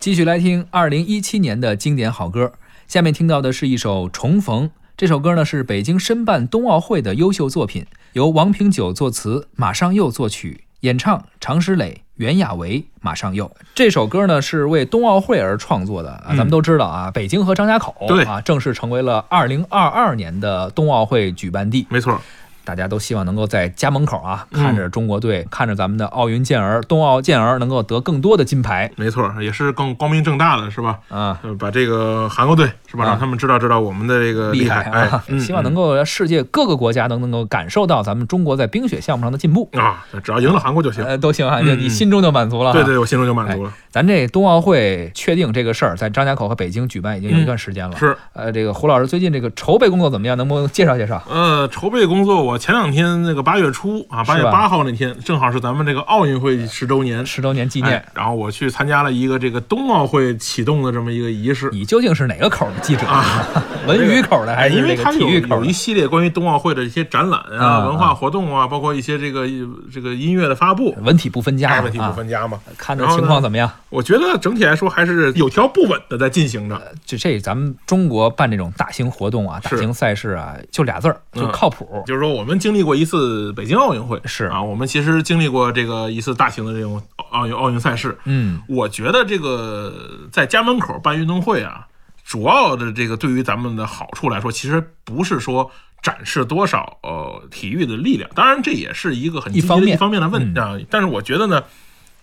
继续来听二零一七年的经典好歌，下面听到的是一首《重逢》。这首歌呢是北京申办冬奥会的优秀作品，由王平久作词，马上佑作曲，演唱常石磊、袁娅维、马上佑。这首歌呢是为冬奥会而创作的啊，咱们都知道啊，北京和张家口啊正式成为了二零二二年的冬奥会举办地。没错，大家都希望能够在家门口啊，嗯看着中国队，看着咱们的奥运健儿、冬奥健儿能够得更多的金牌没错，也是更光明正大的，是吧？啊。呃，把这个韩国队是吧，啊让他们知道知道我们的这个厉害，害啊希望能够让世界各个国家都能够感受到咱们中国在冰雪项目上的进步，嗯啊，只要赢了韩国就行。呃，都行啊，你心中就满足了。对，对，我心中就满足了。咱这冬奥会确定这个事儿，在张家口和北京举办已经有一段时间了。是，呃，这个胡老师最近这个筹备工作怎么样？能不能介绍介绍？呃，筹备工作，我前两天那个八月初啊，八月八号那天，正好是咱们这个奥运会十周年十周年纪念哎，然后我去参加了一个这个冬奥会启动的这么一个仪式。你究竟是哪个口的记者？啊 文娱口的还哎，是这个因为它有体育口有一？系列关于冬奥会的一些展览啊啊、文化活动啊，包括一些这个这个音乐的发布，文体不分家嘛，哎，问题不啊。分家嘛。看的然后呢情况怎么样？我觉得整体来说还是有条不紊的在进行着。就这，咱们中国办这种大型活动啊、大型赛事啊，就俩字儿，就嗯靠谱。就是说，我们经历过一次北京奥运会，是啊，我们其实经历过这个一次大型的这种奥运奥运赛事。嗯，我觉得这个在家门口办运动会啊，主要的这个对于咱们的好处来说，其实不是说展示多少呃体育的力量，当然这也是一个很一方面方面的问嗯题啊。但是我觉得呢，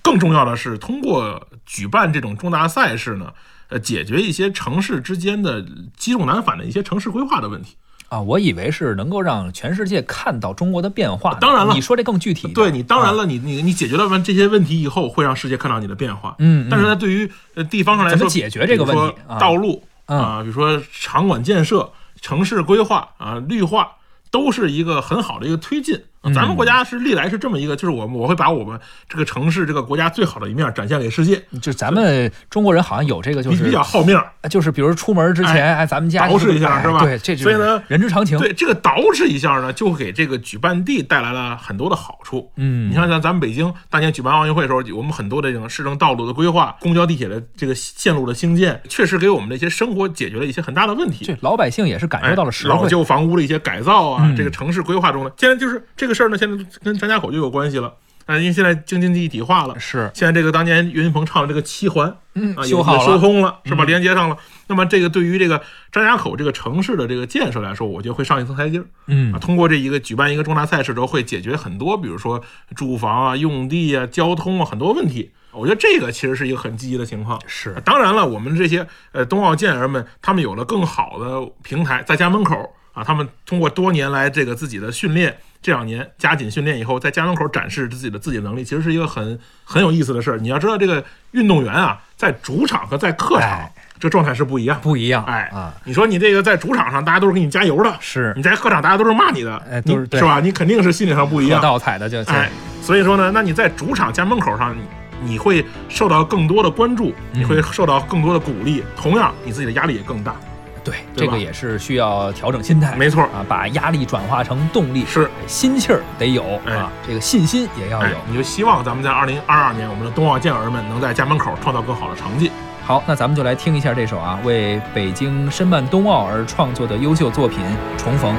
更重要的是通过举办这种重大赛事呢，呃，解决一些城市之间的积重难返的一些城市规划的问题。啊，我以为是能够让全世界看到中国的变化的。当然了你说这更具体。对你，当然啊，了，你你你解决了完这些问题以后，会让世界看到你的变化。嗯，但是呢，对于呃地方上来说，怎么解决这个问题道路嗯啊，比如说场馆建设、城市规划啊、绿化，都是一个很好的一个推进。嗯咱们国家是历来是这么一个，就是我们我会把我们这个城市、这个国家最好的一面展现给世界，就咱们中国人好像有这个，就比是比较好面儿。就是比如出门之前，哎，咱们家捯饬一下哎是吧对，这就是所以呢人之常情。对这个捯饬一下呢，就给这个举办地带来了很多的好处。嗯，你看，像咱们北京当年举办奥运会的时候，我们很多的这种市政道路的规划、公交地铁的这个线路的兴建，确实给我们的一些生活解决了一些很大的问题。这老百姓也是感受到了实惠。哎老旧房屋的一些改造啊，嗯这个城市规划中的，现在就是这个事儿呢，现在跟张家口就有关系了。啊，因为现在京津冀一体化了，是，现在这个当年岳云鹏唱的这个七环嗯啊，，修好了。修通了，是吧？嗯连接上了。那么这个对于这个张家口这个城市的这个建设来说，我觉得会上一层台阶儿。嗯啊，，通过这一个举办一个重大赛事之后，会解决很多，比如说住房啊、用地啊、交通啊很多问题。我觉得这个其实是一个很积极的情况。是，当然了，我们这些呃冬奥健儿们，他们有了更好的平台，在家门口啊，他们通过多年来这个自己的训练，这两年加紧训练以后，在家门口展示自己的自己的能力，其实是一个很很有意思的事儿。你要知道，这个运动员啊，在主场和在客场、哎这状态是不一样。不一样。哎啊，你说你这个在主场上，大家都是给你加油的，是你在客场大家都是骂你的，哎都是对是吧？你肯定是心理上不一喝样。倒彩的就哎，所以说呢，那你在主场家门口上，你你会受到更多的关注，嗯你会受到更多的鼓励，同样你自己的压力也更大。对，对这个也是需要调整心态。没错啊，把压力转化成动力，是，心气儿得有哎啊，这个信心也要哎有。，你就希望咱们在二零二二年，我们的冬奥健儿们能在家门口创造更好的成绩。好，那咱们就来听一下这首啊，为北京申办冬奥而创作的优秀作品《重逢》。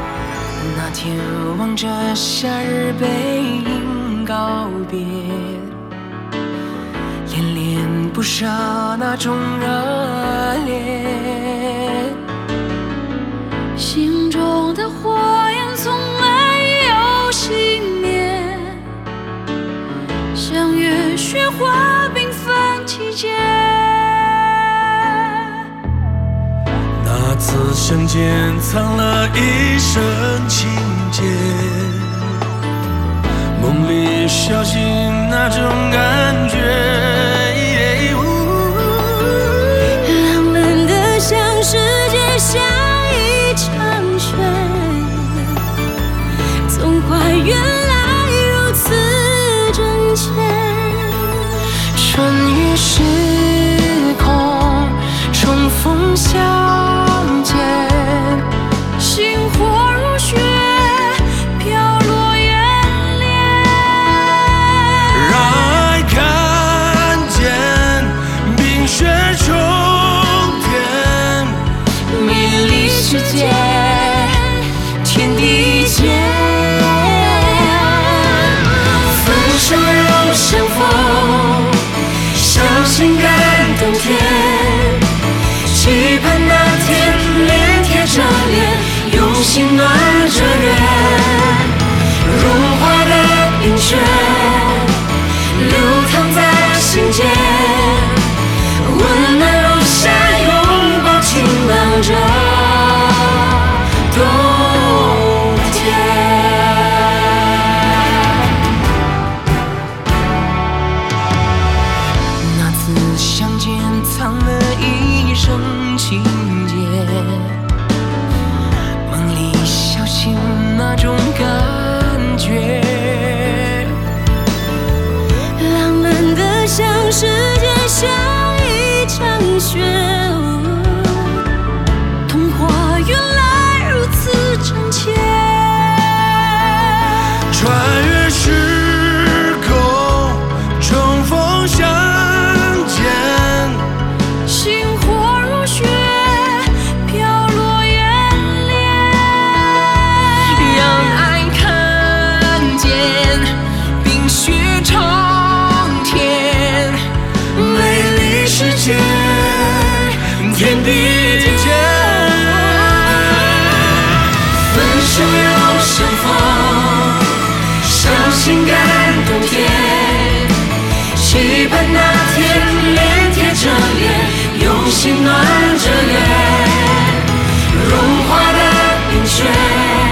那天望着夏日背影告别，恋恋不舍那种热烈，心中的火焰从没有熄灭，像月雪花缤纷季节。那次相见藏了一生情结，梦里小醒那种感觉。浪漫的像世界是情感动天，期盼那天脸贴着脸，用心暖着人，成情节，梦里小醒那种感觉。浪漫的像世界下一场雪，心暖着脸。融化的冰雪。